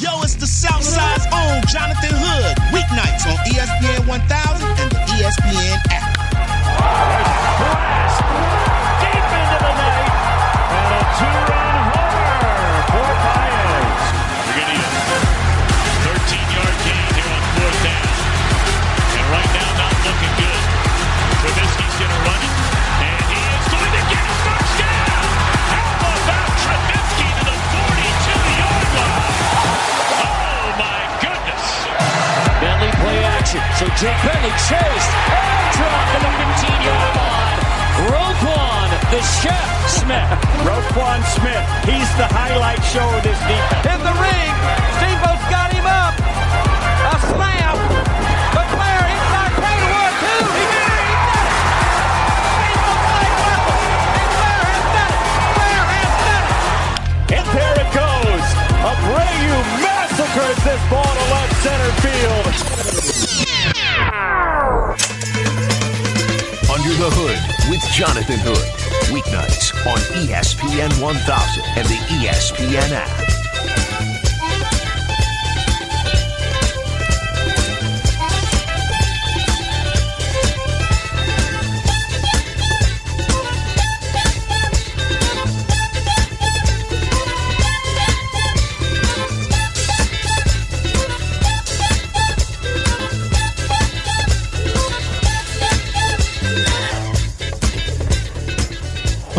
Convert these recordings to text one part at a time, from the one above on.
Yo, it's the Southside's own Jonathan Hood. Weeknights on ESPN 1000 and the ESPN app. Bentley chased and dropped at the 15-yard line. Roquan, the chef Smith. Roquan Smith, he's the highlight show of this defense. In the ring, Steamboat's got him up. A slam. But Blair inside play one, two. He did it. He did it. Steamboat played well. And Blair has done it. Blair has done it. And there it goes. Abreu massacres this ball to left center field. Under the Hood with Jonathan Hood. Weeknights on ESPN 1000 and the ESPN app.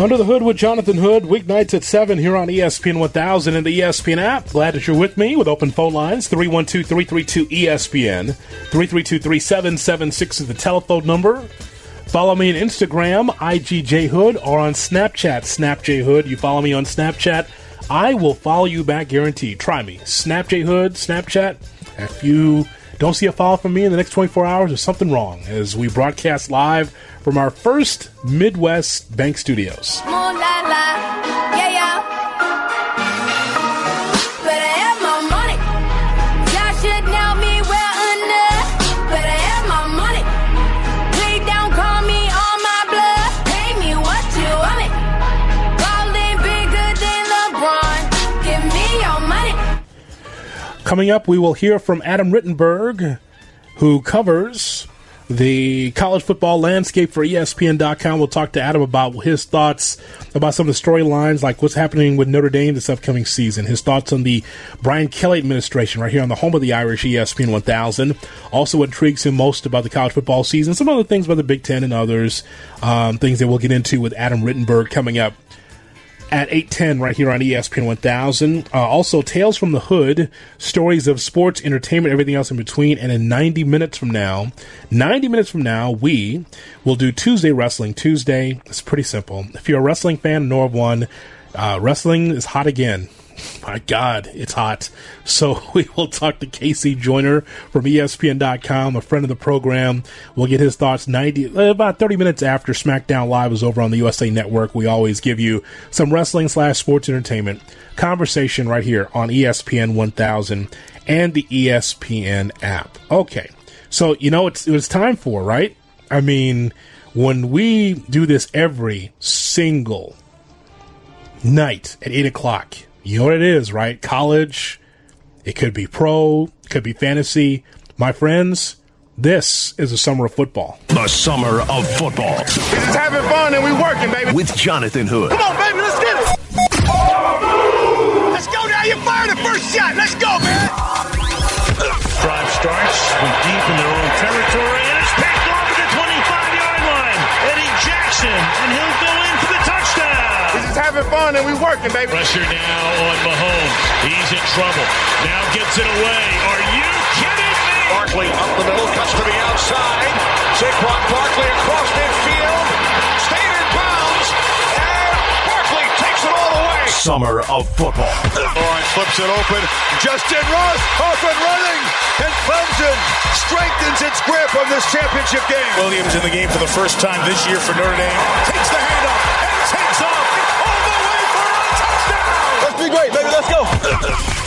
Under the Hood with Jonathan Hood, weeknights at 7 here on ESPN 1000 and the ESPN app. Glad that you're with me with open phone lines 312 332 ESPN. 332 3776 is the telephone number. Follow me on Instagram, IGJHood, or on Snapchat, SnapJHood. You follow me on Snapchat, I will follow you back guaranteed. Try me. SnapJ Hood, Snapchat. If you don't see a follow from me in the next 24 hours, there's something wrong as we broadcast live from our first Midwest Bank Studios. La la, yeah yeah. Better have my money. Y'all should know me well enough. Better have my money. Please don't call me on my blood. Pay me what you want it. Ballin' bigger than LeBron. Give me your money. Coming up, we will hear from Adam Rittenberg, who covers the college football landscape for ESPN.com. We'll talk to Adam about his thoughts about some of the storylines, like what's happening with Notre Dame this upcoming season, his thoughts on the Brian Kelly administration right here on the home of the Irish, ESPN 1000. Also, what intrigues him most about the college football season, some other things about the Big Ten and others, um, things that we'll get into with Adam Rittenberg coming up at 810 right here on ESPN 1000. Uh, also, Tales from the Hood, stories of sports, entertainment, everything else in between. And in 90 minutes from now, 90 minutes from now, we will do Tuesday Wrestling Tuesday. It's pretty simple. If you're a wrestling fan, of one, uh, wrestling is hot again. My God, it's hot. So we will talk to Casey Joyner from ESPN.com, a friend of the program. We'll get his thoughts 90, uh, about 30 minutes after SmackDown Live is over on the USA Network. We always give you some wrestling slash sports entertainment conversation right here on ESPN 1000 and the ESPN app. Okay. So, you know, it's, it was time for, right? I mean, when we do this every single night at 8 o'clock. You know what it is, right? College, it could be pro, it could be fantasy. My friends, this is the summer of football. The summer of football Just having fun and we working, baby. with Jonathan Hood. Come on, baby, let's get just having fun and we working, baby. Pressure now on Mahomes. He's in trouble. Now gets it away. Are you kidding me? Barkley up the middle, cuts to the outside. Saquon Barkley across midfield. Stayed in bounds. And Barkley takes it all the way. Summer of football. Lawrence flips it open. Justyn Ross off and running. And Clemson strengthens its grip on this championship game. Williams in the game for the first time this year for Notre Dame. Takes the handoff and takes off be great, baby. Let's go.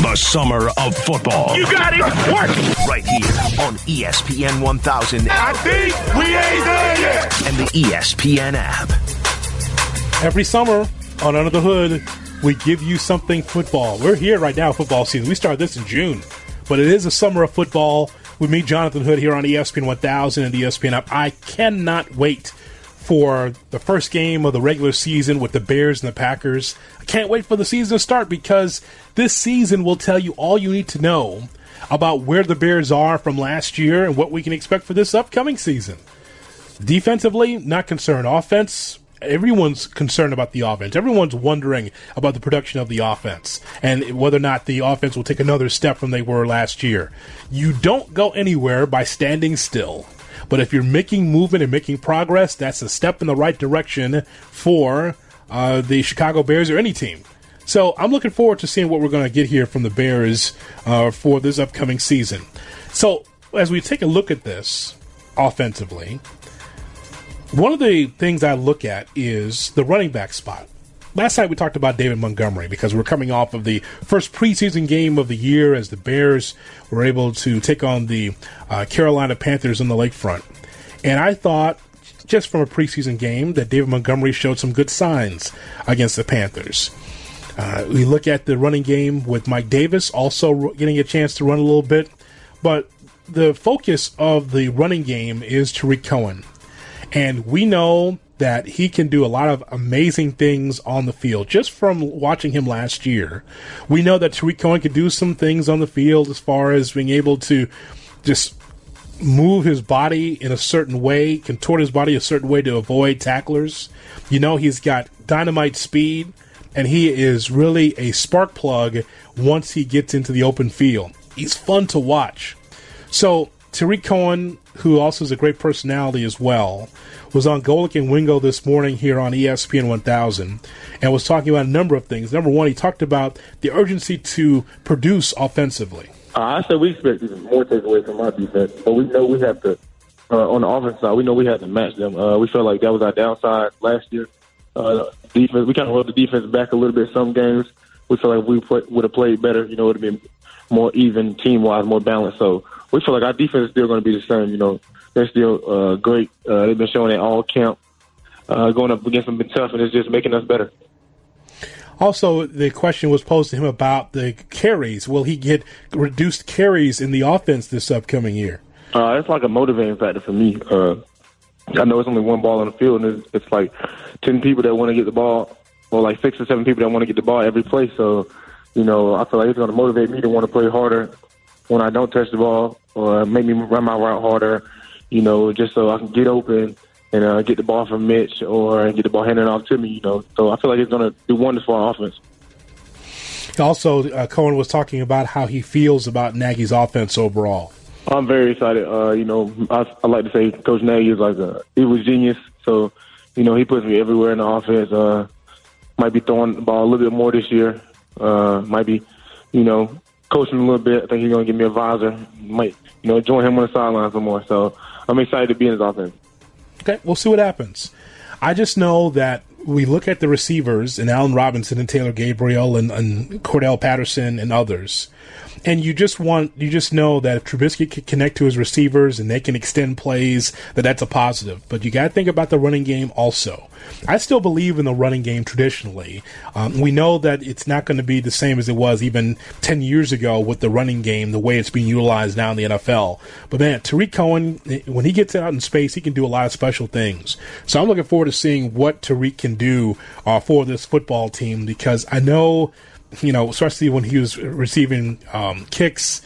The summer of football. You got it. Work. Right here on ESPN 1000 I think we ain't done yet. and the ESPN app. Every summer on Under the Hood, we give you something football. We're here right now, football season. We started this in June, but it is a summer of football. With me, Jonathan Hood, here on ESPN 1000 and the ESPN app. I cannot wait for the first game of the regular season with the Bears and the Packers. I can't wait for the season to start because this season will tell you all you need to know about where the Bears are from last year and what we can expect for this upcoming season. Defensively, not concerned. Offense, everyone's concerned about the offense. Everyone's wondering about the production of the offense and whether or not the offense will take another step from they were last year. You don't go anywhere by standing still. But if you're making movement and making progress, that's a step in the right direction for uh, the Chicago Bears or any team. So I'm looking forward to seeing what we're going to get here from the Bears uh, for this upcoming season. So as we take a look at this offensively, one of the things I look at is the running back spot. Last night we talked about David Montgomery because we're coming off of the first preseason game of the year as the Bears were able to take on the uh, Carolina Panthers in the lakefront. And I thought, just from a preseason game, that David Montgomery showed some good signs against the Panthers. Uh, we look at the running game with Mike Davis also getting a chance to run a little bit, but the focus of the running game is Tarik Cohen. And we know that he can do a lot of amazing things on the field. Just from watching him last year, we know that Tarik Cohen can do some things on the field as far as being able to just move his body in a certain way, contort his body a certain way to avoid tacklers. You know, he's got dynamite speed, and he is really a spark plug once he gets into the open field. He's fun to watch. So, Tarik Cohen, who also is a great personality as well, was on Golic and Wingo this morning here on ESPN 1000 and was talking about a number of things. Number one, he talked about the urgency to produce offensively. Uh, I said we expect even more takeaways from our defense, but we know we have to. Uh, on the offense side, we know we have to match them. Uh, we felt like that was our downside last year. Uh, defense, we kind of held the defense back a little bit. Some games, we felt like we would have played better. You know, it would have been more even team wise, more balanced. So we feel like our defense is still going to be the same. You know, they're still uh, great. Uh, they've been showing it all camp. Uh, going up against them been tough, and it's just making us better. Also, the question was posed to him about the carries. Will he get reduced carries in the offense this upcoming year? Uh, it's like a motivating factor for me. Uh, I know it's only one ball on the field, and it's, it's like ten people that want to get the ball, or like six or seven people that want to get the ball every play. So, you know, I feel like it's going to motivate me to want to play harder when I don't touch the ball, or make me run my route harder. You know, just so I can get open and uh, get the ball from Mitch or get the ball handed off to me. You know, so I feel like it's going to do wonders for our offense. Also, uh, Cohen was talking about how he feels about Nagy's offense overall. I'm very excited. Uh, you know, I, I like to say Coach Nagy is like a he was genius. So, you know, he puts me everywhere in the offense. Uh, might be throwing the ball a little bit more this year. Uh, might be, you know, coaching a little bit. I think he's going to give me a visor. Might, you know, join him on the sideline some more. So I'm excited to be in his offense. Okay, we'll see what happens. I just know that we look at the receivers and Allen Robinson and Taylor Gabriel and, and Cordarrelle Patterson and others. And you just want, you just know that if Trubisky can connect to his receivers and they can extend plays, that that's a positive. But you got to think about the running game also. I still believe in the running game traditionally. Um, we know that it's not going to be the same as it was even 10 years ago with the running game, the way it's being utilized now in the NFL. But man, Tarik Cohen, when he gets out in space, he can do a lot of special things. So I'm looking forward to seeing what Tarik can do uh, for this football team because I know, you know, especially when he was receiving um, kicks,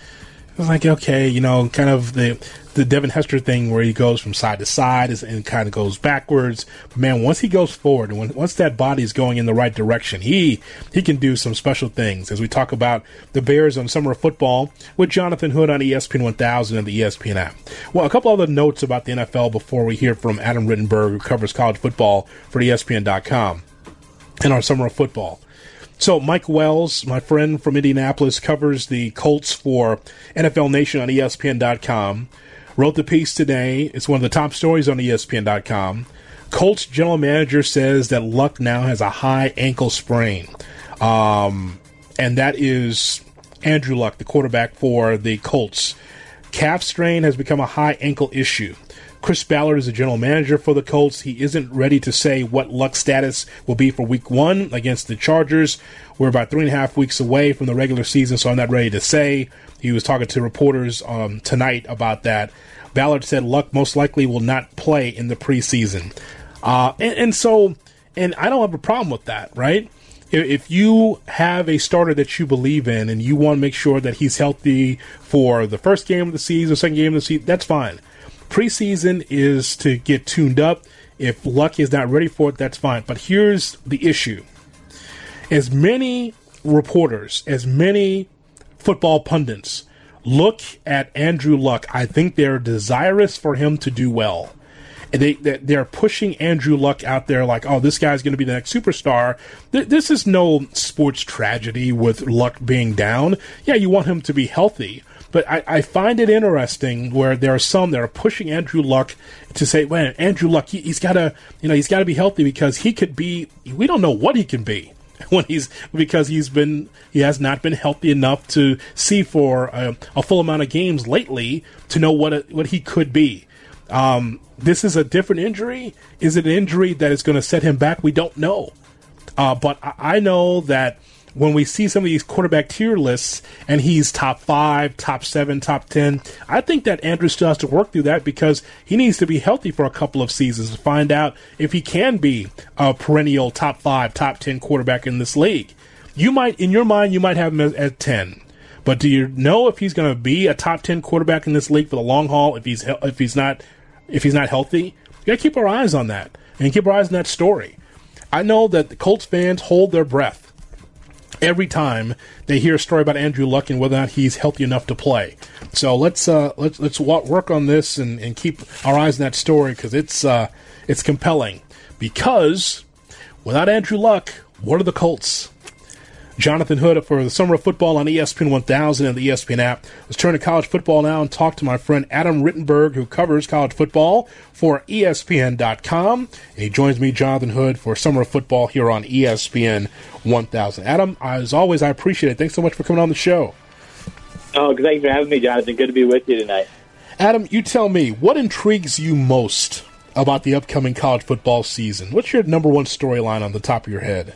it was like, okay, you know, kind of the the Devin Hester thing where he goes from side to side and kind of goes backwards. But man, once he goes forward and when, once that body is going in the right direction, he he can do some special things. As we talk about the Bears on summer of football with Jonathan Hood on ESPN 1000 and the ESPN app. Well, a couple other notes about the NFL before we hear from Adam Rittenberg, who covers college football for ESPN.com and our summer of football. So Mike Wells, my friend from Indianapolis, covers the Colts for NFL Nation on ESPN.com. Wrote the piece today. It's one of the top stories on ESPN.com. Colts general manager says that Luck now has a high ankle sprain, um, and that is Andrew Luck, the quarterback for the Colts. Calf strain has become a high ankle issue. Chris Ballard is the general manager for the Colts. He isn't ready to say what luck status will be for week one against the Chargers. We're about three and a half weeks away from the regular season, so I'm not ready to say. He was talking to reporters um, tonight about that. Ballard said Luck most likely will not play in the preseason. Uh, and, and so, and I don't have a problem with that, right? If- you have a starter that you believe in and you want to make sure that he's healthy for the first game of the season, second game of the season, that's fine. Preseason is to get tuned up. If Luck is not ready for it, that's fine. But here's the issue as many reporters, as many football pundits look at Andrew Luck, I think they're desirous for him to do well. And they, they they're pushing Andrew Luck out there like, oh, this guy's going to be the next superstar. Th- this is no sports tragedy with Luck being down. Yeah, you want him to be healthy, but I, I find it interesting where there are some that are pushing Andrew Luck to say, well, Andrew Luck, he, he's got to, you know, he's got to be healthy because he could be. We don't know what he can be when he's because he's been he has not been healthy enough to see for a, a full amount of games lately to know what it, what he could be. Um, this is a different injury. Is it an injury that is going to set him back? We don't know. Uh, but I, I know that when we see some of these quarterback tier lists and he's top five, top seven, top ten, I think that Andrew still has to work through that because he needs to be healthy for a couple of seasons to find out if he can be a perennial top five, top ten quarterback in this league. You might, in your mind, you might have him at, ten. But do you know if he's going to be a top ten quarterback in this league for the long haul? If he's if he's not if he's not healthy, you got to keep our eyes on that and keep our eyes on that story. I know that the Colts fans hold their breath every time they hear a story about Andrew Luck and whether or not he's healthy enough to play. So let's uh, let's let's work on this and, and keep our eyes on that story because it's uh, it's compelling. Because without Andrew Luck, what are the Colts? Jonathan Hood for the Summer of Football on ESPN 1000 and the ESPN app. Let's turn to college football now and talk to my friend Adam Rittenberg, who covers college football for ESPN.com. And he joins me, Jonathan Hood, for Summer of Football here on ESPN 1000. Adam, as always, I appreciate it. Thanks so much for coming on the show. Oh, thanks for having me, Jonathan. Good to be with you tonight. Adam, you tell me, what intrigues you most about the upcoming college football season? What's your number one storyline on the top of your head?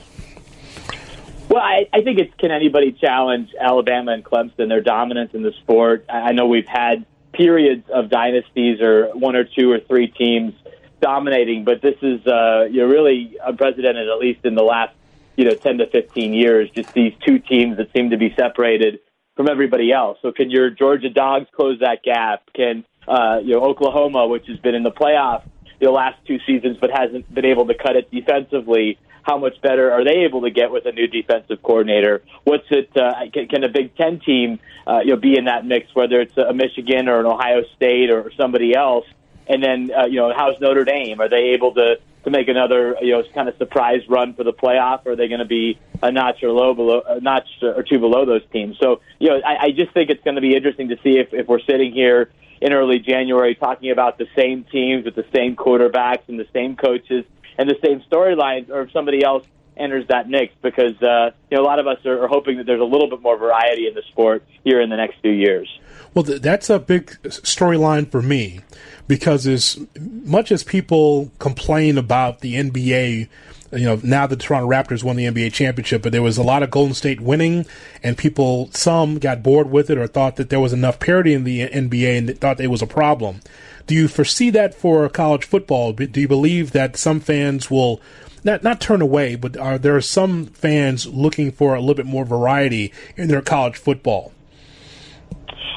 Well, I, I think it's can anybody challenge Alabama and Clemson, their dominance in the sport? I know we've had periods of dynasties or one or two or three teams dominating, but this is uh, you know, really unprecedented, at least in the last you know 10 to 15 years. Just these two teams that seem to be separated from everybody else. So, can your Georgia Dogs close that gap? Can uh, you know Oklahoma, which has been in the playoff the last two seasons but hasn't been able to cut it defensively? How much better are they able to get with a new defensive coordinator? What's it? Uh, can, can a Big Ten team, uh, you know, be in that mix? Whether it's a Michigan or an Ohio State or somebody else, and then uh, you know, how's Notre Dame? Are they able to to make another you know kind of surprise run for the playoff? Or are they going to be a notch or low below, a notch or two below those teams? So you know, I, I just think it's going to be interesting to see if if we're sitting here in early January talking about the same teams with the same quarterbacks and the same coaches and the same storylines, or if somebody else enters that mix, because uh, you know a lot of us are, are hoping that there's a little bit more variety in the sport here in the next few years. Well, th- that's a big storyline for me because as much as people complain about the NBA, you know, now the Toronto Raptors won the NBA championship, but there was a lot of Golden State winning, and people, some got bored with it or thought that there was enough parity in the NBA and thought it was a problem. Do you foresee that for college football? Do you believe that some fans will not not turn away, but are there some fans looking for a little bit more variety in their college football?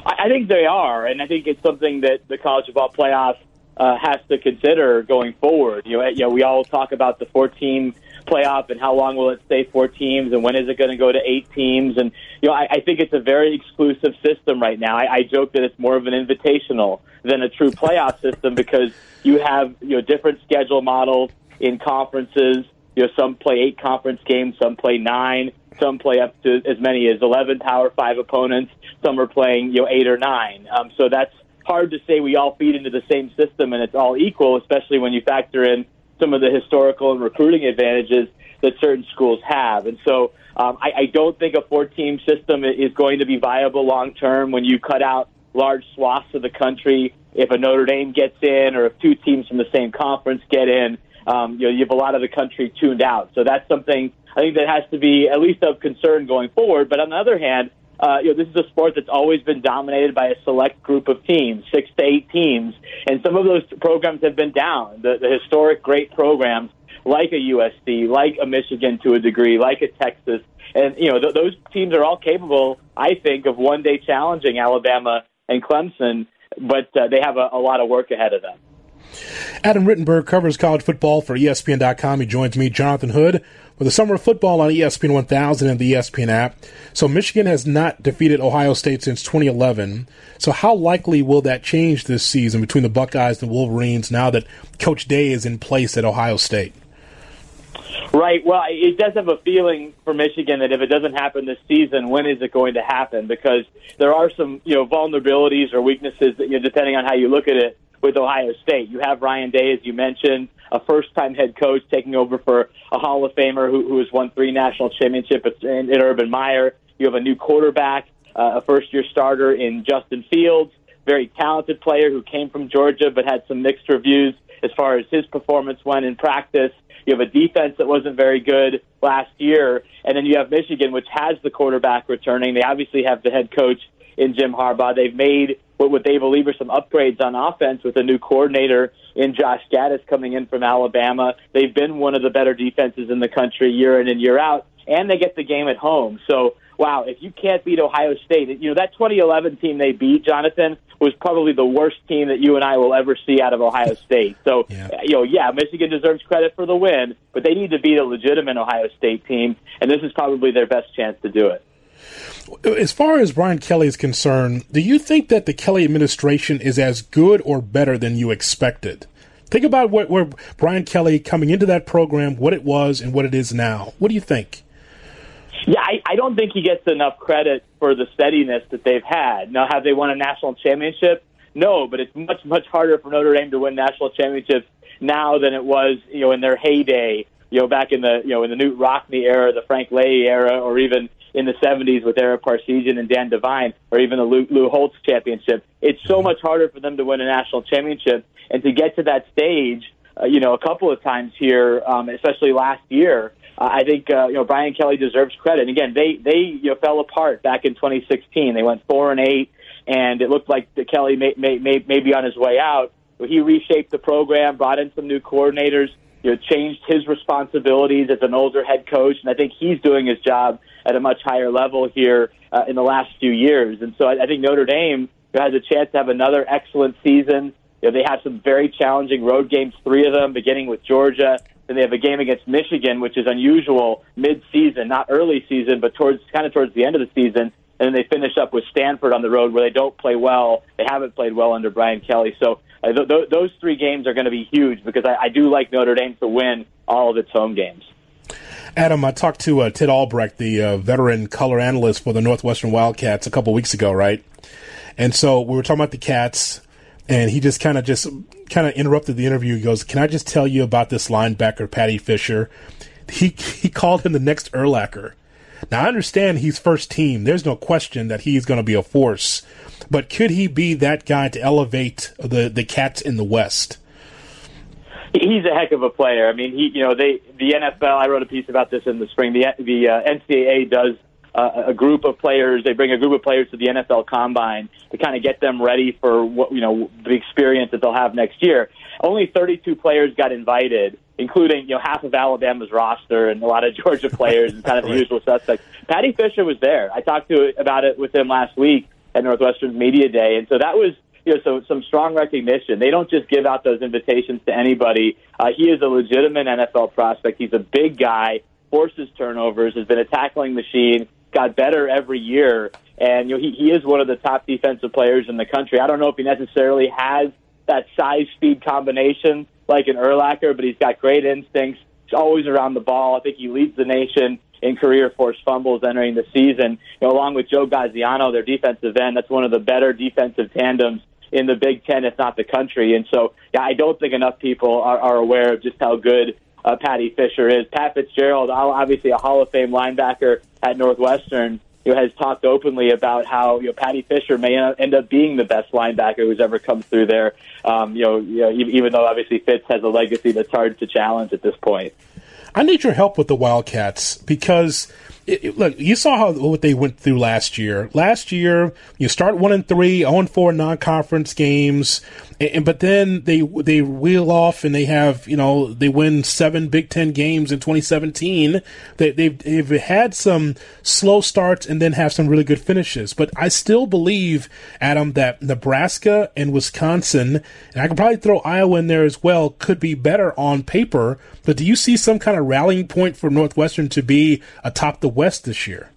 I think they are, and I think it's something that the college football playoff uh, has to consider going forward. You know, you know, we all talk about the four-team playoff and how long will it stay four teams, and when is it going to go to eight teams? And you know, I, I think it's a very exclusive system right now. I, I joke that it's more of an invitational than a true playoff system because you have you know different schedule models in conferences. You know, some play eight conference games, some play nine, some play up to as many as eleven Power Five opponents. Some are playing you know eight or nine. Um, so that's hard to say we all feed into the same system and it's all equal, especially when you factor in some of the historical and recruiting advantages that certain schools have. And so um, I, I don't think a four-team system is going to be viable long term when you cut out large swaths of the country. If a Notre Dame gets in, or if two teams from the same conference get in, um, you know, you have a lot of the country tuned out. So that's something I think that has to be at least of concern going forward. But on the other hand, uh, you know, this is a sport that's always been dominated by a select group of teams, six to eight teams, and some of those programs have been down. The, the historic great programs like a USC, like a Michigan to a degree, like a Texas, and you know th- those teams are all capable, I think, of one day challenging Alabama and Clemson, but uh, they have a, a lot of work ahead of them. Adam Rittenberg covers college football for ESPN.com. He joins me, Jonathan Hood, with the summer of football on ESPN 1000 and the ESPN app. So Michigan has not defeated Ohio State since 2011. So how likely will that change this season between the Buckeyes and the Wolverines now that Coach Day is in place at Ohio State? Right. Well, it does have a feeling for Michigan that if it doesn't happen this season, when is it going to happen? Because there are some, you know, vulnerabilities or weaknesses that, you know, depending on how you look at it with Ohio State. You have Ryan Day, as you mentioned, a first-time head coach taking over for a Hall of Famer who, who has won three national championships in, in Urban Meyer. You have a new quarterback, uh, a first-year starter in Justin Fields, very talented player who came from Georgia but had some mixed reviews as far as his performance went in practice. You have a defense that wasn't very good last year, and then you have Michigan, which has the quarterback returning. They obviously have the head coach in Jim Harbaugh. They've made what, what they believe are some upgrades on offense with a new coordinator in Josh Gattis coming in from Alabama. They've been one of the better defenses in the country year in and year out, and they get the game at home. So, wow, if you can't beat Ohio State, you know, that 2011 team they beat, Jonathan, was probably the worst team that you and I will ever see out of Ohio State. So, yeah. you know, yeah, Michigan deserves credit for the win, but they need to beat a legitimate Ohio State team, and this is probably their best chance to do it. As far as Brian Kelly is concerned, do you think that the Kelly administration is as good or better than you expected? Think about what, where Brian Kelly coming into that program, what it was and what it is now. What do you think? Yeah, I, I don't think he gets enough credit for the steadiness that they've had. Now, have they won a national championship? No, but it's much much harder for Notre Dame to win national championships now than it was, you know, in their heyday. You know, back in the you know in the Knute Rockne era, the Frank Leahy era, or even in the 70s with Ara Parseghian and Dan Devine, or even the Lou, Lou Holtz championship. It's so much harder for them to win a national championship, and to get to that stage, uh, you know, a couple of times here, um, especially last year. Uh, I think uh, you know Brian Kelly deserves credit. And again, they they you know, fell apart back in 2016. They went four and eight, and it looked like the Kelly may, may, may, may be on his way out. He reshaped the program, brought in some new coordinators, you know, changed his responsibilities as an older head coach, and I think he's doing his job at a much higher level here uh, in the last few years. And so I, I think Notre Dame has a chance to have another excellent season. You know, they have some very challenging road games, three of them, beginning with Georgia. Then they have a game against Michigan, which is unusual mid-season, not early season, but towards kind of towards the end of the season. And then they finish up with Stanford on the road, where they don't play well. They haven't played well under Brian Kelly. So uh, th- th- those three games are going to be huge because I, I do like Notre Dame to win all of its home games. Adam, I talked to uh, Ted Albrecht, the uh, veteran color analyst for the Northwestern Wildcats, a couple weeks ago, right? And so we were talking about the Cats, and he just kind of just kind of interrupted the interview. He goes, "Can I just tell you about this linebacker, Paddy Fisher? He he called him the next Urlacher. Now I understand he's first team. There's no question that he's going to be a force, but could he be that guy to elevate the the Cats in the West?" he's a heck of a player. I mean, he, you know, they, the NFL. I wrote a piece about this in the spring. The the uh, NCAA does uh, a group of players. They bring a group of players to the NFL Combine to kind of get them ready for what you know the experience that they'll have next year. Only 32 players got invited, including you know half of Alabama's roster and a lot of Georgia players and kind of the Right. usual suspects. Paddy Fisher was there. I talked to about it with him last week at Northwestern's media day, and so that was you know, so some strong recognition. They don't just give out those invitations to anybody. Uh, he is a legitimate NFL prospect. He's a big guy, forces turnovers, has been a tackling machine, got better every year, and you know, he, he is one of the top defensive players in the country. I don't know if he necessarily has that size speed combination like an Urlacher, but he's got great instincts. He's always around the ball. I think he leads the nation in career forced fumbles entering the season. You know, along with Joe Gaziano, their defensive end, that's one of the better defensive tandems in the Big Ten, if not the country. And so, yeah, I don't think enough people are, are aware of just how good uh, Paddy Fisher is. Pat Fitzgerald, obviously a Hall of Fame linebacker at Northwestern. who has talked openly about how you know Paddy Fisher may end up being the best linebacker who's ever come through there. Um, you know, you know, even though obviously Fitz has a legacy that's hard to challenge at this point. I need your help with the Wildcats because it, it, look, you saw how what they went through last year. Last year, you start one and three, zero and four non-conference games, and, and, but then they they wheel off and they have you know they win seven Big Ten games in 2017. They, they've they've had some slow starts and then have some really good finishes. But I still believe, Adam, that Nebraska and Wisconsin, and I could probably throw Iowa in there as well, could be better on paper. But do you see some kind of rallying point for Northwestern to be atop the West this year?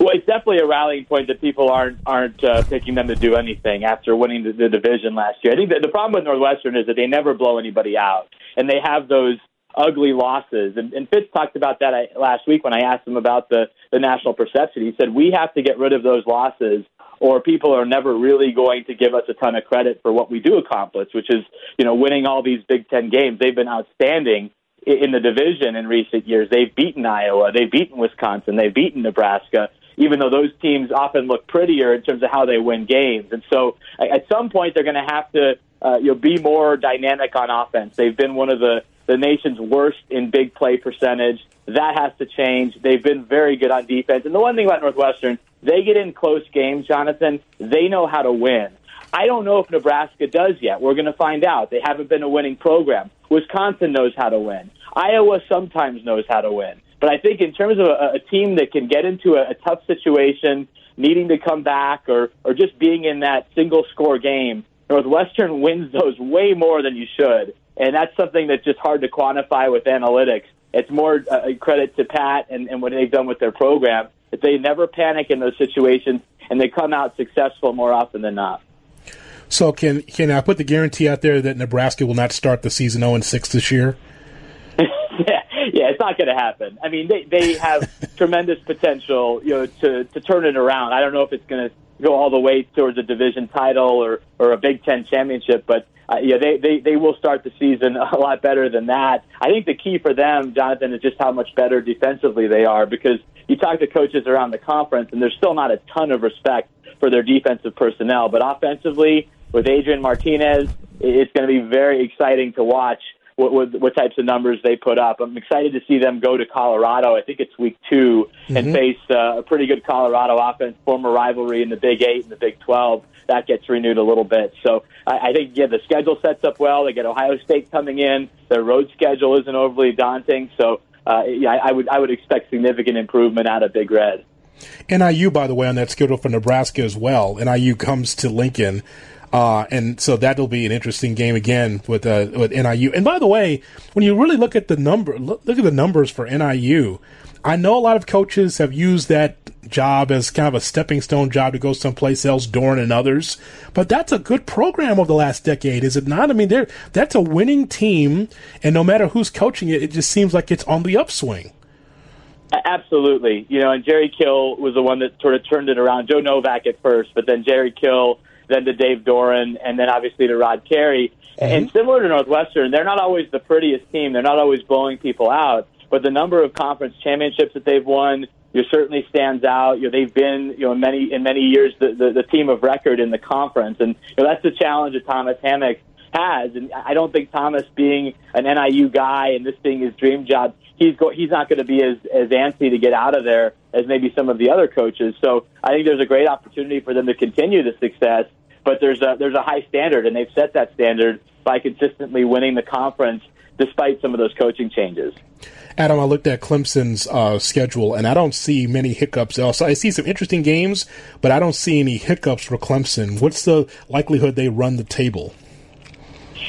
Well, it's definitely a rallying point that people aren't aren't uh, picking them to do anything after winning the, the division last year. I think the problem with Northwestern is that they never blow anybody out, and they have those ugly losses. And, and Fitz talked about that uh, last week when I asked him about the the national perception. He said we have to get rid of those losses, or people are never really going to give us a ton of credit for what we do accomplish, which is you know winning all these Big Ten games. They've been outstanding in the division in recent years. They've beaten Iowa, they've beaten Wisconsin, they've beaten Nebraska, even though those teams often look prettier in terms of how they win games. And so at some point, they're going to have to uh, you know, be more dynamic on offense. They've been one of the, the nation's worst in big play percentage. That has to change. They've been very good on defense. And the one thing about Northwestern, they get in close games, Jonathan. They know how to win. I don't know if Nebraska does yet. We're going to find out. They haven't been a winning program. Wisconsin knows how to win. Iowa sometimes knows how to win. But I think in terms of a, a team that can get into a, a tough situation, needing to come back, or or just being in that single score game, Northwestern wins those way more than you should, and that's something that's just hard to quantify with analytics. It's more uh, credit to Pat and, and what they've done with their program that they never panic in those situations and they come out successful more often than not. So can can I put the guarantee out there that Nebraska will not start the season 0 and 6 this year? Not going to happen. I mean, they they have tremendous potential, you know, to to turn it around. I don't know if it's going to go all the way towards a division title or or a Big Ten championship, but uh, yeah, they, they they will start the season a lot better than that. I think the key for them, Jonathan, is just how much better defensively they are. Because you talk to coaches around the conference, and there's still not a ton of respect for their defensive personnel, but offensively, with Adrian Martinez, it's going to be very exciting to watch what, what, what types of numbers they put up. I'm excited to see them go to Colorado. I think it's week 2 mm-hmm. and face uh, a pretty good Colorado offense, former rivalry in the Big Eight and the Big 12. That gets renewed a little bit. So I, I think, yeah, the schedule sets up well. They get Ohio State coming in. Their road schedule isn't overly daunting. So uh, yeah, I, I would I would expect significant improvement out of Big Red. NIU, by the way, on that schedule for Nebraska as well. NIU comes to Lincoln. Uh, and so that'll be an interesting game again with uh, with NIU. And by the way, when you really look at the number, look, look at the numbers for NIU. I know a lot of coaches have used that job as kind of a stepping stone job to go someplace else, Doeren and others. But that's a good program over the last decade, is it not? I mean, that's a winning team, and no matter who's coaching it, it just seems like it's on the upswing. Absolutely, you know, and Jerry Kill was the one that sort of turned it around. Joe Novak at first, but then Jerry Kill then to Dave Doeren, and then obviously to Rod Carey. Mm-hmm. And similar to Northwestern, they're not always the prettiest team. They're not always blowing people out, but the number of conference championships that they've won, you certainly stands out. You know, they've been, you know, in many in many years the, the, the team of record in the conference, and you know, that's the challenge that Thomas Hammock has. And I don't think Thomas, being an NIU guy and this being his dream job, he's go- he's not going to be as as antsy to get out of there as maybe some of the other coaches. So I think there's a great opportunity for them to continue the success but there's a there's a high standard, and they've set that standard by consistently winning the conference despite some of those coaching changes. Adam, I looked at Clemson's uh, schedule, and I don't see many hiccups. Also, I see some interesting games, but I don't see any hiccups for Clemson. What's the likelihood they run the table?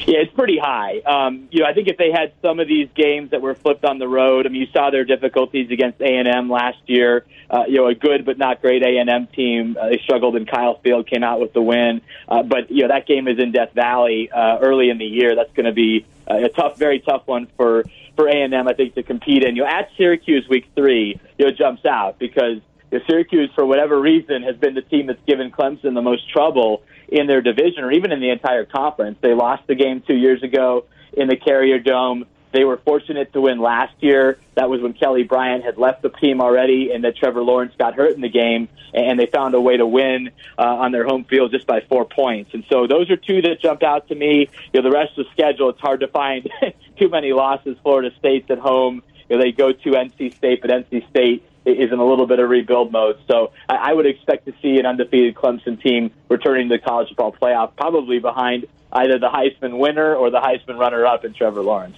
Yeah, it's pretty high. Um, you know, I think if they had some of these games that were flipped on the road, I mean, you saw their difficulties against A and M last year. Uh, you know, a good but not great A and M team. Uh, they struggled in Kyle Field, came out with the win. Uh, but you know, that game is in Death Valley uh, early in the year. That's going to be uh, a tough, very tough one for for A and M. I think to compete in. You know, at Syracuse week three, you know, jumps out because know, Syracuse, for whatever reason, has been the team that's given Clemson the most trouble in their division or even in the entire conference. They lost the game two years ago in the Carrier Dome. They were fortunate to win last year. That was when Kelly Bryant had left the team already, and that Trevor Lawrence got hurt in the game, and they found a way to win uh, on their home field just by four points. And so those are two that jump out to me. You know, the rest of the schedule, it's hard to find too many losses. Florida State's at home. You know, they go to NC State, but NC State is in a little bit of rebuild mode. So I, I would expect to see an undefeated Clemson team returning to the college football playoff, probably behind either the Heisman winner or the Heisman runner-up in Trevor Lawrence.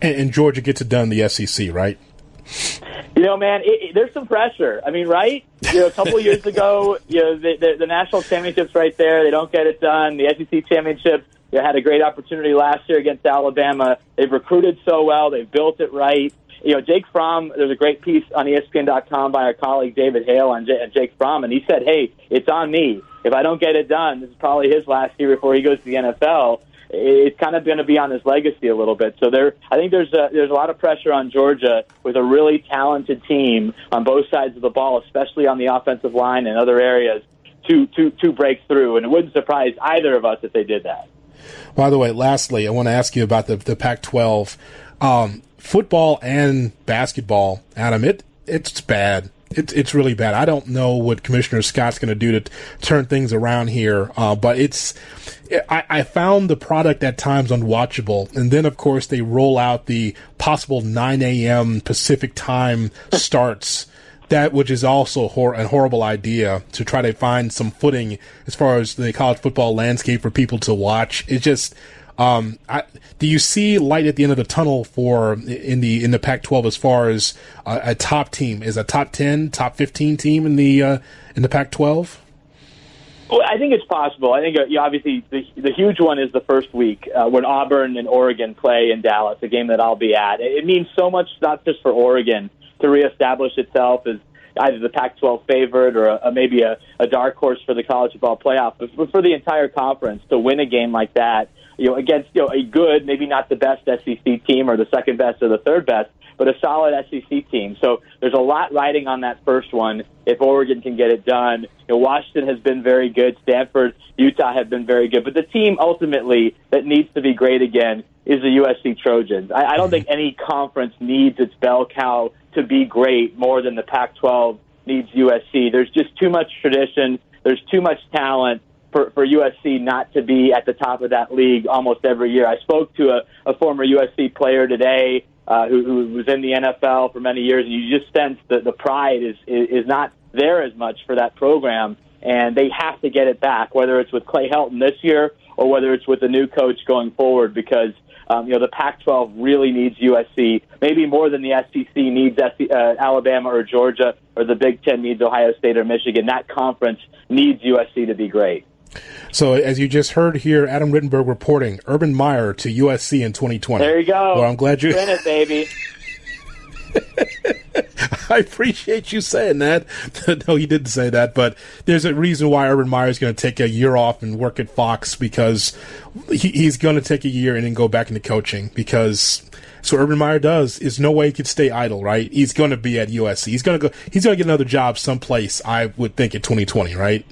And, and Georgia gets it done in the SEC, right? You know, man, it, it, there's some pressure. I mean, right? You know, a couple years ago, you know, the, the, the national championship's right there. They don't get it done. The SEC championship you know, had a great opportunity last year against Alabama. They've recruited so well. They've built it right. You know, Jake Fromm, there's a great piece on ESPN.com by our colleague David Hale on J- Jake Fromm, and he said, hey, it's on me. If I don't get it done, this is probably his last year before he goes to the NFL it's kind of going to be on his legacy a little bit. So there, I think there's a, there's a lot of pressure on Georgia with a really talented team on both sides of the ball, especially on the offensive line and other areas, to to to break through. And it wouldn't surprise either of us if they did that. By the way, lastly, I want to ask you about the the Pac-12 um, football and basketball. Adam, it it's bad it's it's really bad. I don't know what Commissioner Scott's going to do to t- turn things around here, uh, but it's. I, I found the product at times unwatchable, and then of course they roll out the possible 9 a.m. Pacific time starts. That which is also hor- a horrible idea to try to find some footing as far as the college football landscape for people to watch. It's just um, I, do you see light at the end of the tunnel for in the in the Pac-12 as far as a, a top team is a top ten, top fifteen team in the uh, in the Pac-12? Well, I think it's possible. I think uh, obviously the, the huge one is the first week uh, when Auburn and Oregon play in Dallas, a game that I'll be at. It means so much, not just for Oregon to reestablish itself as either the Pac-12 favorite or a, a, maybe a, a dark horse for the college football playoff, but for the entire conference to win a game like that you know, against you know a good, maybe not the best SEC team or the second best or the third best, but a solid SEC team. So there's a lot riding on that first one. If Oregon can get it done, you know, Washington has been very good. Stanford, Utah have been very good. But the team ultimately that needs to be great again is the USC Trojans. I, I don't think any conference needs its bell cow to be great more than the Pac-12 needs USC. There's just too much tradition. There's too much talent for, for USC not to be at the top of that league almost every year. I spoke to a, a former USC player today uh, who, who was in the NFL for many years, and you just sense that the pride is, is, is not there as much for that program, and they have to get it back, whether it's with Clay Helton this year or whether it's with the new coach going forward, because um, you know the Pac-12 really needs USC, maybe more than the SEC needs SC, uh, Alabama or Georgia, or the Big Ten needs Ohio State or Michigan. That conference needs USC to be great. So, as you just heard here, Adam Rittenberg reporting Urban Meyer to USC in 2020. There you go. Well, I'm glad you. Win it, baby. I appreciate you saying that. no, he didn't say that, but there's a reason why Urban Meyer is going to take a year off and work at Fox because he, he's going to take a year and then go back into coaching because so Urban Meyer does is no way he could stay idle, right? He's going to be at USC. He's going to go. He's going to get another job someplace. I would think in 2020, right?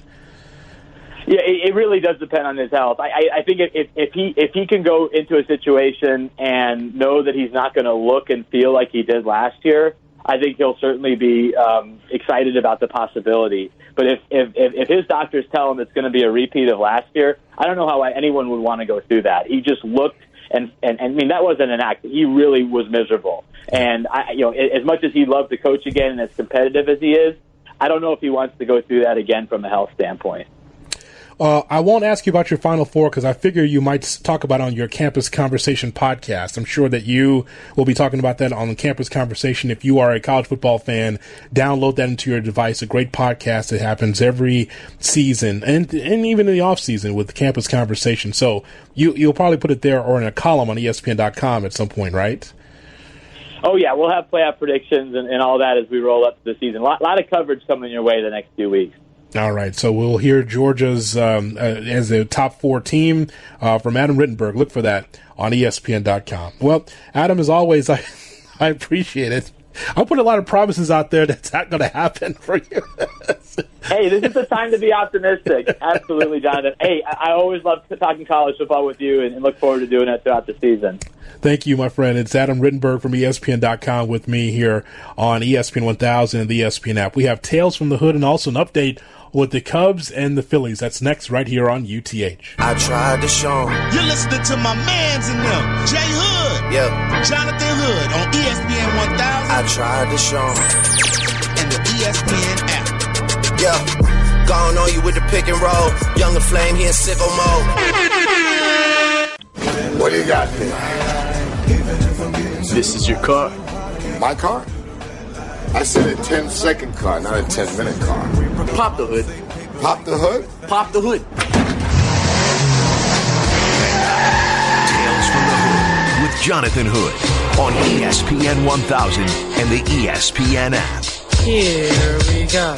Yeah, it, it really does depend on his health. I, I, I think if, if he if he can go into a situation and know that he's not going to look and feel like he did last year, I think he'll certainly be um, excited about the possibility. But if, if if his doctors tell him it's going to be a repeat of last year, I don't know how anyone would want to go through that. He just looked and and, and I mean that wasn't an act. He really was miserable. And I, you know, as much as he'd love to coach again and as competitive as he is, I don't know if he wants to go through that again from a health standpoint. Uh, I won't ask you about your Final Four because I figure you might talk about on your Campus Conversation podcast. I'm sure that you will be talking about that on Campus Conversation. If you are a college football fan, download that into your device. A great podcast that happens every season and and even in the off season with Campus Conversation. So you you'll probably put it there or in a column on ESPN.com at some point, right? Oh yeah, we'll have playoff predictions and, and all that as we roll up to the season. A lot, lot of coverage coming your way the next few weeks. All right, so we'll hear Georgia's um, uh, as a top four team uh, from Adam Rittenberg. Look for that on ESPN.com. Well, Adam, as always, I I appreciate it. I'll put a lot of promises out there that's not going to happen for you. hey, this is the time to be optimistic. Absolutely, Jonathan. Hey, I I always love talking college football with you and look forward to doing it throughout the season. Thank you, my friend. It's Adam Rittenberg from ESPN.com with me here on ESPN 1000 and the ESPN app. We have Tales from the Hood and also an update with the Cubs and the Phillies. That's next right here on UTH. I tried to show him. You're listening to my mans in them, Jay Hood. Yeah. Jonathan Hood on ESPN 1000. I tried to show him. And the ESPN app. Yeah. Gone on you with the pick and roll. Younger flame, here in sicko mode. What do you got there? This is your car. My car? I said a 10 second car, not a 10 minute car. Pop the hood. Pop the hood? Pop the hood. Tales from the Hood with Jonathan Hood on ESPN 1000 and the ESPN app. Here we go.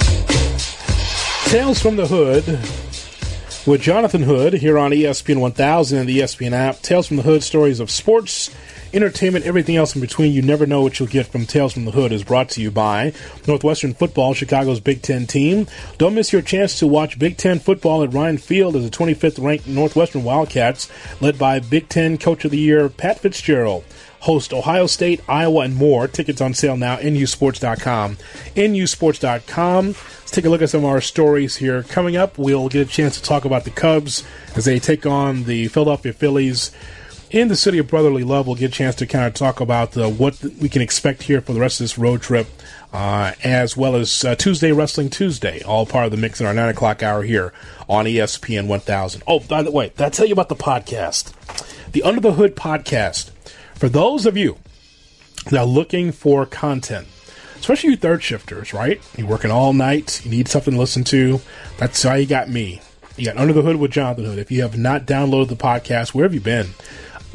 Tales from the Hood with Jonathan Hood here on ESPN 1000 and the ESPN app. Tales from the Hood, stories of sports, entertainment, everything else in between. You never know what you'll get from Tales from the Hood is brought to you by Northwestern Football, Chicago's Big Ten team. Don't miss your chance to watch Big Ten football at Ryan Field as the 25th ranked Northwestern Wildcats, led by Big Ten Coach of the Year Pat Fitzgerald host Ohio State, Iowa, and more. Tickets on sale now, nusports.com. nusports.com. Let's take a look at some of our stories here. Coming up, we'll get a chance to talk about the Cubs as they take on the Philadelphia Phillies in the city of brotherly love. We'll get a chance to kind of talk about uh, what we can expect here for the rest of this road trip. Uh, as well as uh, Tuesday Wrestling Tuesday, all part of the mix in our 9 o'clock hour here on ESPN 1000. Oh, by the way, did I tell you about the podcast? The Under the Hood podcast. For those of you that are looking for content, especially you third shifters, right? You're working all night, you need something to listen to. That's how you got me. You got Under the Hood with Jonathan Hood. If you have not downloaded the podcast, where have you been?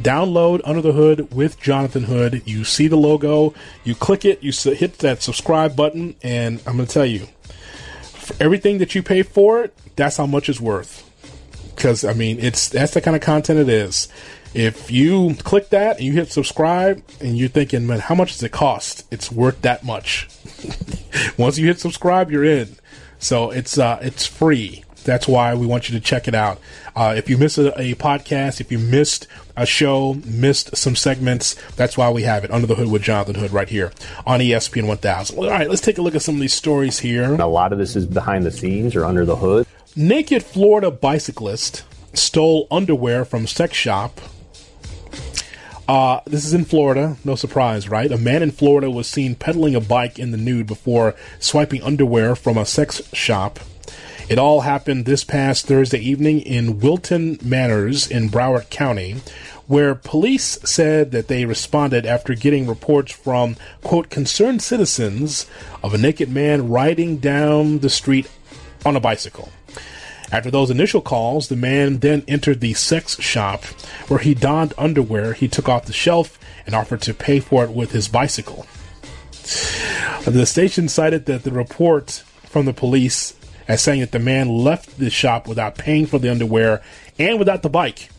Download Under the Hood with Jonathan Hood. You see the logo, you click it, you hit that subscribe button, and I'm going to tell you, for everything that you pay for it, that's how much it's worth. Because I mean, it's that's the kind of content it is. If you click that and you hit subscribe, and you're thinking, man, how much does it cost? It's worth that much. Once you hit subscribe, you're in. So it's uh, it's free. That's why we want you to check it out. Uh, if you missed a, a podcast, if you missed a show, missed some segments, that's why we have it under the hood with Jonathan Hood right here on ESPN 1000. All right, let's take a look at some of these stories here. A lot of this is behind the scenes or under the hood. Naked Florida bicyclist stole underwear from sex shop. Uh, this is in Florida, no surprise, right? A man in Florida was seen pedaling a bike in the nude before swiping underwear from a sex shop. It all happened this past Thursday evening in Wilton Manors in Broward County, where police said that they responded after getting reports from, quote, concerned citizens of a naked man riding down the street on a bicycle. After those initial calls, the man then entered the sex shop where he donned underwear he took off the shelf and offered to pay for it with his bicycle. The station cited that the report from the police as saying that the man left the shop without paying for the underwear and without the bike.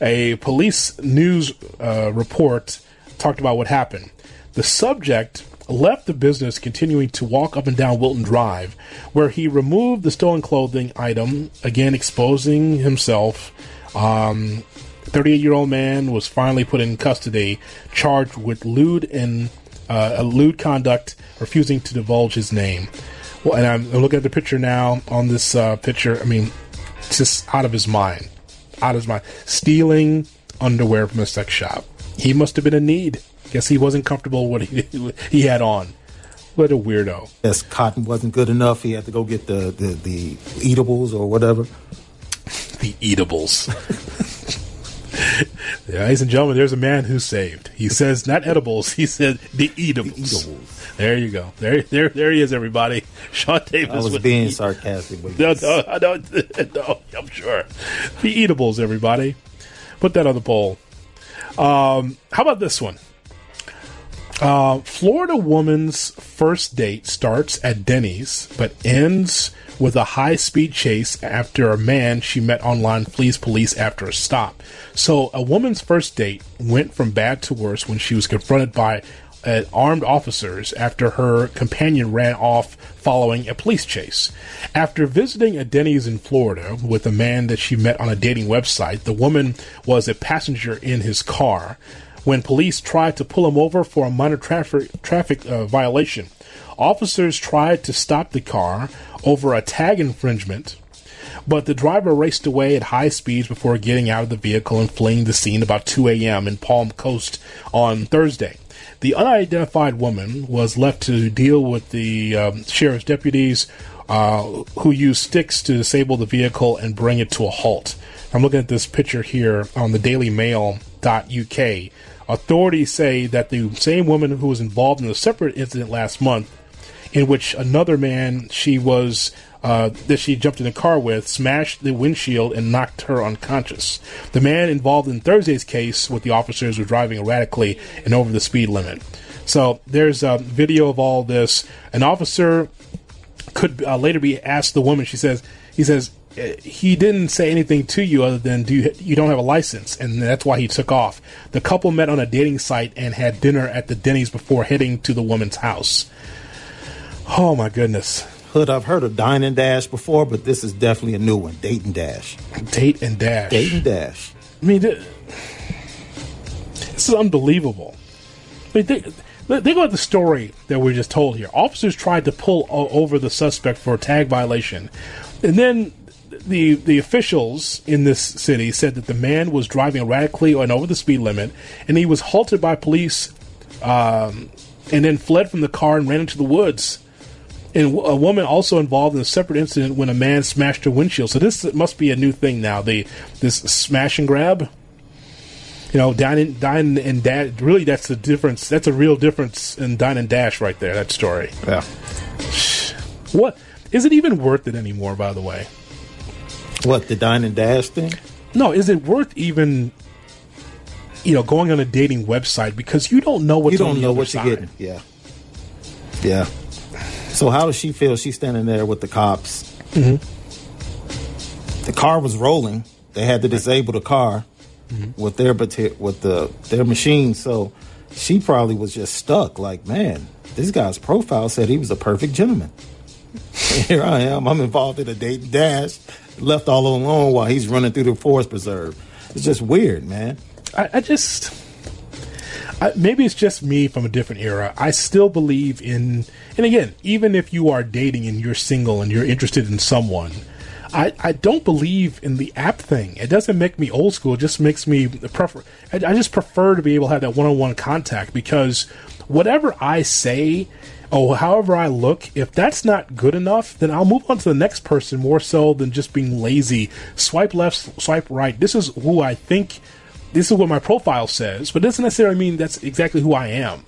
A police news uh, report talked about what happened. The subject left the business continuing to walk up and down Wilton Drive, where he removed the stolen clothing item, again exposing himself. Um, 38 year old man was finally put in custody, charged with lewd and uh, lewd conduct, refusing to divulge his name. Well, and I'm looking at the picture now on this uh, picture. I mean, it's just out of his mind. Out of his mind. Stealing underwear from a sex shop. He must have been in need. Guess he wasn't comfortable with what he, he had on. What a weirdo. Yes, cotton wasn't good enough. He had to go get the, the, the eatables or whatever. The eatables. yeah, ladies and gentlemen, there's a man who's saved. He says not edibles. He said the eatables. There you go. There, there, there he is. Everybody, Sean Davis. I was being sarcastic. But No, no, I don't. No, I'm sure. The eatables, everybody. Put that on the poll. Um, how about this one? Uh, Florida woman's first date starts at Denny's, but ends with a high speed chase after a man she met online flees police after a stop. So, a woman's first date went from bad to worse when she was confronted by at armed officers after her companion ran off following a police chase. After visiting a Denny's in Florida with a man that she met on a dating website, the woman was a passenger in his car when police tried to pull him over for a minor traffic traffic uh, violation. Officers tried to stop the car over a tag infringement, but the driver raced away at high speeds before getting out of the vehicle and fleeing the scene about 2 a.m. in Palm Coast on Thursday. The unidentified woman was left to deal with the um, sheriff's deputies uh, who used sticks to disable the vehicle and bring it to a halt. I'm looking at this picture here on the Daily dailymail.uk. Authorities say that the same woman who was involved in a separate incident last month, in which another man she was uh, that she jumped in the car with smashed the windshield and knocked her unconscious. The man involved in Thursday's case with the officers was driving erratically and over the speed limit. So there's a video of all this. An officer could uh, later be asked the woman. She says, "He says uh, he didn't say anything to you other than do you, you don't have a license, and that's why he took off." The couple met on a dating site and had dinner at the Denny's before heading to the woman's house. Oh my goodness! Hood, I've heard of Dine and Dash before, but this is definitely a new one. Date and Dash. Date and Dash. Date and Dash. I mean, th- this is unbelievable. I mean, think, think about the story that we just told here. Officers tried to pull o- over the suspect for a tag violation, and then the the officials in this city said that the man was driving erratically and over the speed limit, and he was halted by police, um, and then fled from the car and ran into the woods. And a woman also involved in a separate incident when a man smashed her windshield. So this must be a new thing now. The this smash and grab. You know, dine and dine and dash. Really, that's the difference. That's a real difference in dine and dash right there. That story. Yeah. What is it even worth it anymore? By the way. What the dine and dash thing? No, is it worth even? You know, going on a dating website because you don't know what's you don't on the know other what you're getting. Yeah. Yeah. So how does she feel? She's standing there with the cops. Mm-hmm. The car was rolling. They had to disable the car Mm-hmm. with their with the their machine. So she probably was just stuck. Like, man, this guy's profile said he was a perfect gentleman. Here I am. I'm involved in a date and dash, left all alone while he's running through the forest preserve. It's just weird, man. I, I just I, maybe it's just me from a different era. I still believe in, and again, even if you are dating and you're single and you're interested in someone, I, I don't believe in the app thing. It doesn't make me old school. It just makes me prefer. I, I just prefer to be able to have that one-on-one contact because whatever I say. or however I look, if that's not good enough, then I'll move on to the next person more so than just being lazy. Swipe left, swipe right. This is who I think this is what my profile says, but doesn't necessarily mean that's exactly who I am.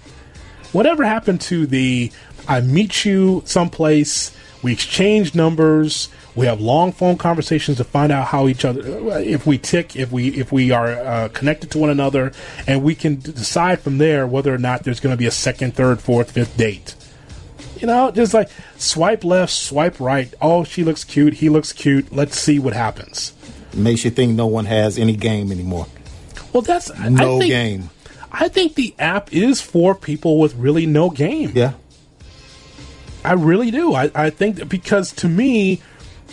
Whatever happened to the I meet you someplace, we exchange numbers, we have long phone conversations to find out how each other if we tick, if we if we are uh, connected to one another, and we can decide from there whether or not there's going to be a second, third, fourth, fifth date. You know, just like swipe left, swipe right. Oh, she looks cute. He looks cute. Let's see what happens. Makes you think no one has any game anymore. Well, that's No I think, game. I think the app is for people with really no game. Yeah. I really do. I, I think that because to me,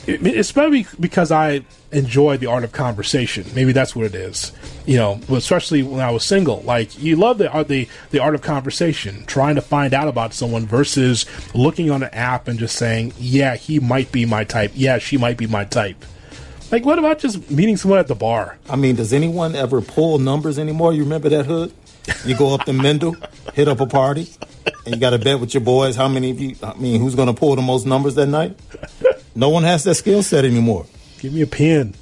it, it's maybe because I enjoy the art of conversation. Maybe that's what it is. You know, especially when I was single. Like you love the art, the the art of conversation, trying to find out about someone versus looking on an app and just saying, "Yeah, he might be my type. Yeah, she might be my type." Like, what about just meeting someone at the bar? I mean, does anyone ever pull numbers anymore? You remember that hood? You go up to Mendel, hit up a party, and you got to bet with your boys how many of you. I mean, who's going to pull the most numbers that night? No one has that skill set anymore. Give me a pen.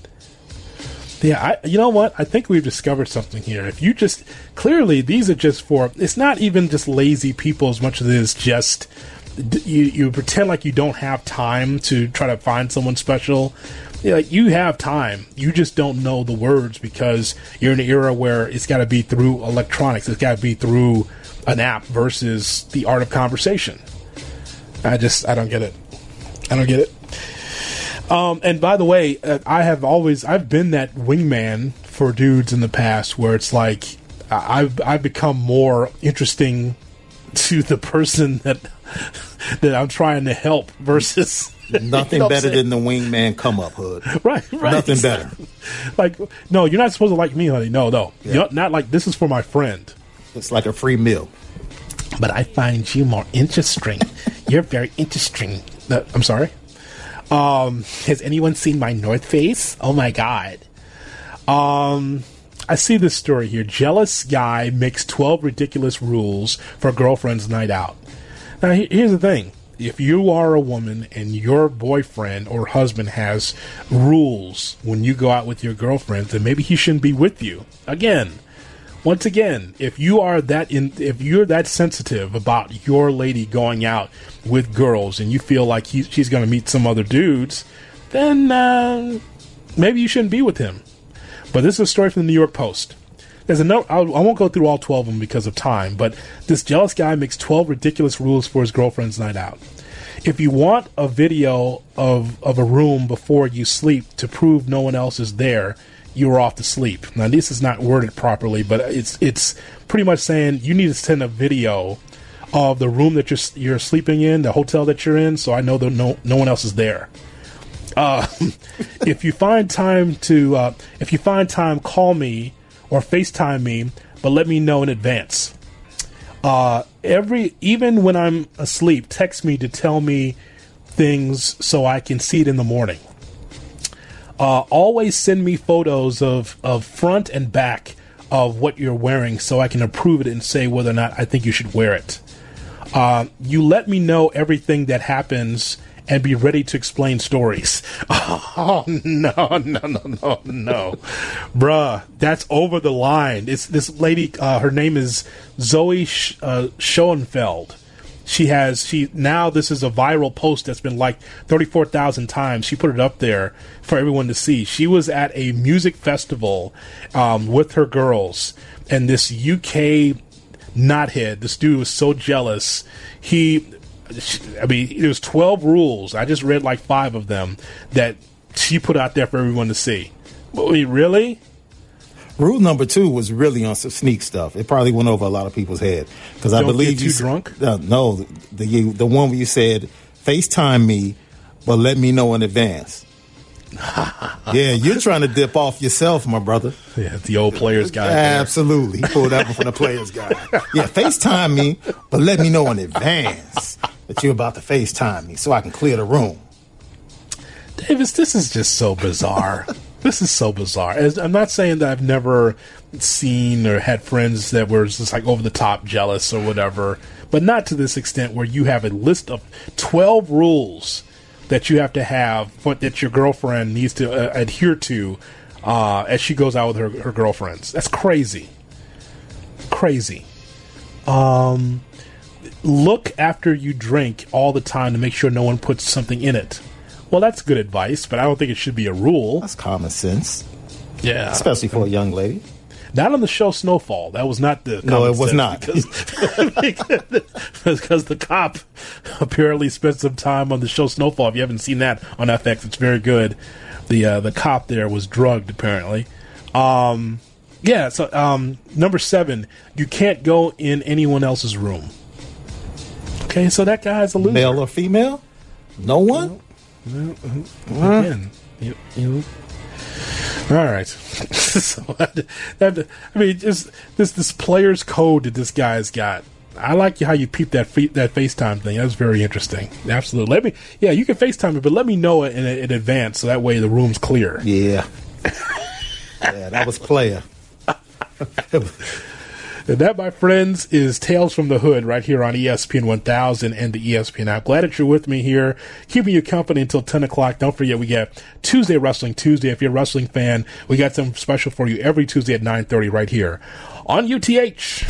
Yeah, I, you know what? I think we've discovered something here. If you just clearly these are just for it's not even just lazy people as much as it is just you you pretend like you don't have time to try to find someone special. Like you have time. You just don't know the words because you're in an era where it's got to be through electronics. It's got to be through an app versus the art of conversation. I just I don't get it. I don't get it. Um, and by the way, uh, I have always I've been that wingman for dudes in the past, where it's like I've I've become more interesting to the person that that I'm trying to help versus Nothing You know better than the wingman come up hood. Right, right. Nothing better. like no, you're not supposed to like me, honey. No, no, You're not like this is for my friend. It's like a free meal. But I find you more interesting. you're very interesting. Uh, I'm sorry. Um, has anyone seen my North Face? Oh my god. Um, I see this story here. Jealous guy makes 12 ridiculous rules for girlfriend's night out. Now, here's the thing. If you are a woman and your boyfriend or husband has rules when you go out with your girlfriend, then maybe he shouldn't be with you. Again, once again, if you are that in, if you're that sensitive about your lady going out with girls and you feel like he, she's going to meet some other dudes, then uh, maybe you shouldn't be with him. But this is a story from the New York Post. There's a note. I'll, I won't go through all 12 of them because of time, but this jealous guy makes 12 ridiculous rules for his girlfriend's night out. If you want a video of, of a room before you sleep to prove no one else is there, you are off to sleep. Now, this is not worded properly, but it's it's pretty much saying you need to send a video of the room that you're you're sleeping in, the hotel that you're in, so I know that no no one else is there. Uh, if you find time to, uh, if you find time, call me or FaceTime me, but let me know in advance. Uh, every even when I'm asleep, text me to tell me things so I can see it in the morning. Uh, always send me photos of, of front and back of what you're wearing so I can approve it and say whether or not I think you should wear it. Uh, you let me know everything that happens and be ready to explain stories. Oh no, no, no, no, no, bruh, that's over the line. It's this lady. Uh, her name is Zoe uh, Schoenfeld. She has she now. This is a viral post that's been liked thirty four thousand times. She put it up there for everyone to see. She was at a music festival um, with her girls, and this UK knothead. This dude was so jealous. He, I mean, there was twelve rules. I just read like five of them that she put out there for everyone to see. Wait, really? Rule number two was really on some sneak stuff. It probably went over a lot of people's head because I believe you drunk? Uh, no, the you, the one where you said FaceTime me, but let me know in advance. yeah, you're trying to dip off yourself, my brother. Yeah, the old players guy. Absolutely, he pulled one from the players guy. Yeah, FaceTime me, but let me know in advance that you're about to FaceTime me so I can clear the room. Davis, this is just so bizarre. this is so bizarre. As, I'm not saying that I've never seen or had friends that were just like over the top jealous or whatever, but not to this extent where you have a list of 12 rules that you have to have, but that your girlfriend needs to uh, adhere to uh, as she goes out with her, her girlfriends. That's crazy. Crazy. Um, look after you drink all the time to make sure no one puts something in it. Well, that's good advice, but I don't think it should be a rule. That's common sense. Yeah. Especially for a young lady. Not on the show Snowfall. That was not the. No, it was not. Because, because the cop apparently spent some time on the show Snowfall. If you haven't seen that on FX, it's very good. The uh, the cop there was drugged apparently. Um, yeah. So um, number seven, you can't go in anyone else's room. Okay, so that guy's a loser. Male or female? No one? Again, you, you. All right. so, that, I mean, just this this player's code that this guy's got. I like how you peep that fe- that FaceTime thing. That was very interesting. Absolutely. Let me. Yeah, you can FaceTime me, but let me know it in, in advance so that way the room's clear. Yeah. yeah, that was player. And that, my friends, is Tales from the Hood right here on ESPN 1000 and the ESPN app. Glad that you're with me here, keeping you company until 10 o'clock. Don't forget, we got Tuesday Wrestling Tuesday. If you're a wrestling fan, we got something special for you every Tuesday at 9.30 right here on UTH.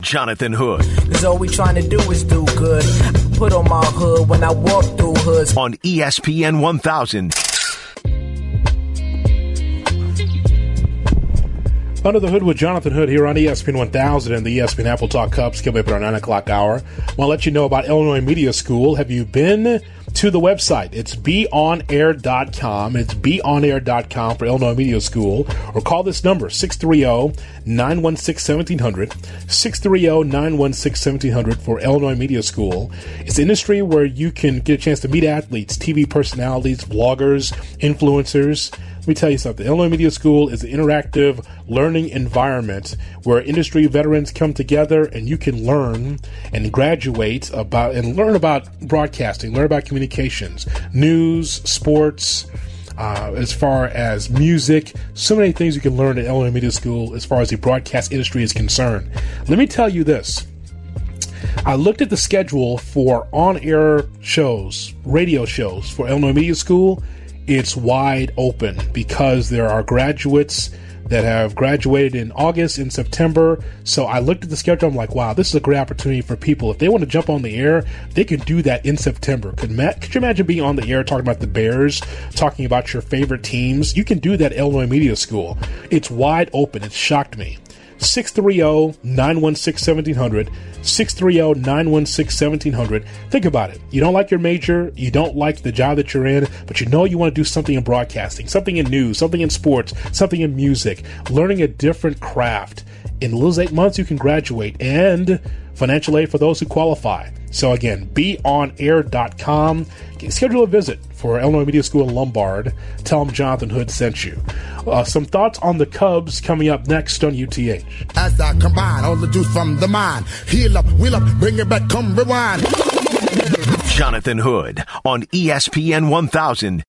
Jonathan Hood Cause all we trying to do is do good. Put on my hood when I walk through hoods. on ESPN 1000. Under the Hood with Jonathan Hood here on ESPN 1000 and the ESPN Apple Talk Cubs coming up at our 9 o'clock hour. I want to let you know about Illinois Media School. Have you been to the website. It's beonair.com. It's beonair.com for Illinois Media School. Or call this number, oh, 630-916-1700. 630-916-1700 for Illinois Media School. It's an industry where you can get a chance to meet athletes, TV personalities, bloggers, influencers. Let me tell you something. Illinois Media School is an interactive learning environment where industry veterans come together and you can learn and graduate about and learn about broadcasting, learn about communications, news, sports, uh, as far as music, so many things you can learn at Illinois Media School as far as the broadcast industry is concerned. Let me tell you this. I looked at the schedule for on air shows, radio shows for Illinois Media School. It's wide open because there are graduates that have graduated in August and September. So I looked at the schedule. I'm like, wow, this is a great opportunity for people. If they want to jump on the air, they can do that in September. Could, ma- could you imagine being on the air talking about the Bears, talking about your favorite teams? You can do that at Illinois Media School. It's wide open. It shocked me. 630-916-1700 630-916-1700 think about it. You don't like your major you don't like the job that you're in but you know you want to do something in broadcasting something in news something in sports something in music. Learning a different craft. In those eight months you can graduate and financial aid for those who qualify so again beonair.com schedule a visit for Illinois Media School in Lombard. Tell them Jonathan Hood sent you. Uh, some thoughts on the Cubs coming up next on UTH. As I combine all the juice from the mind, heal up, wheel up, bring it back, come rewind. Jonathan Hood on ESPN 1000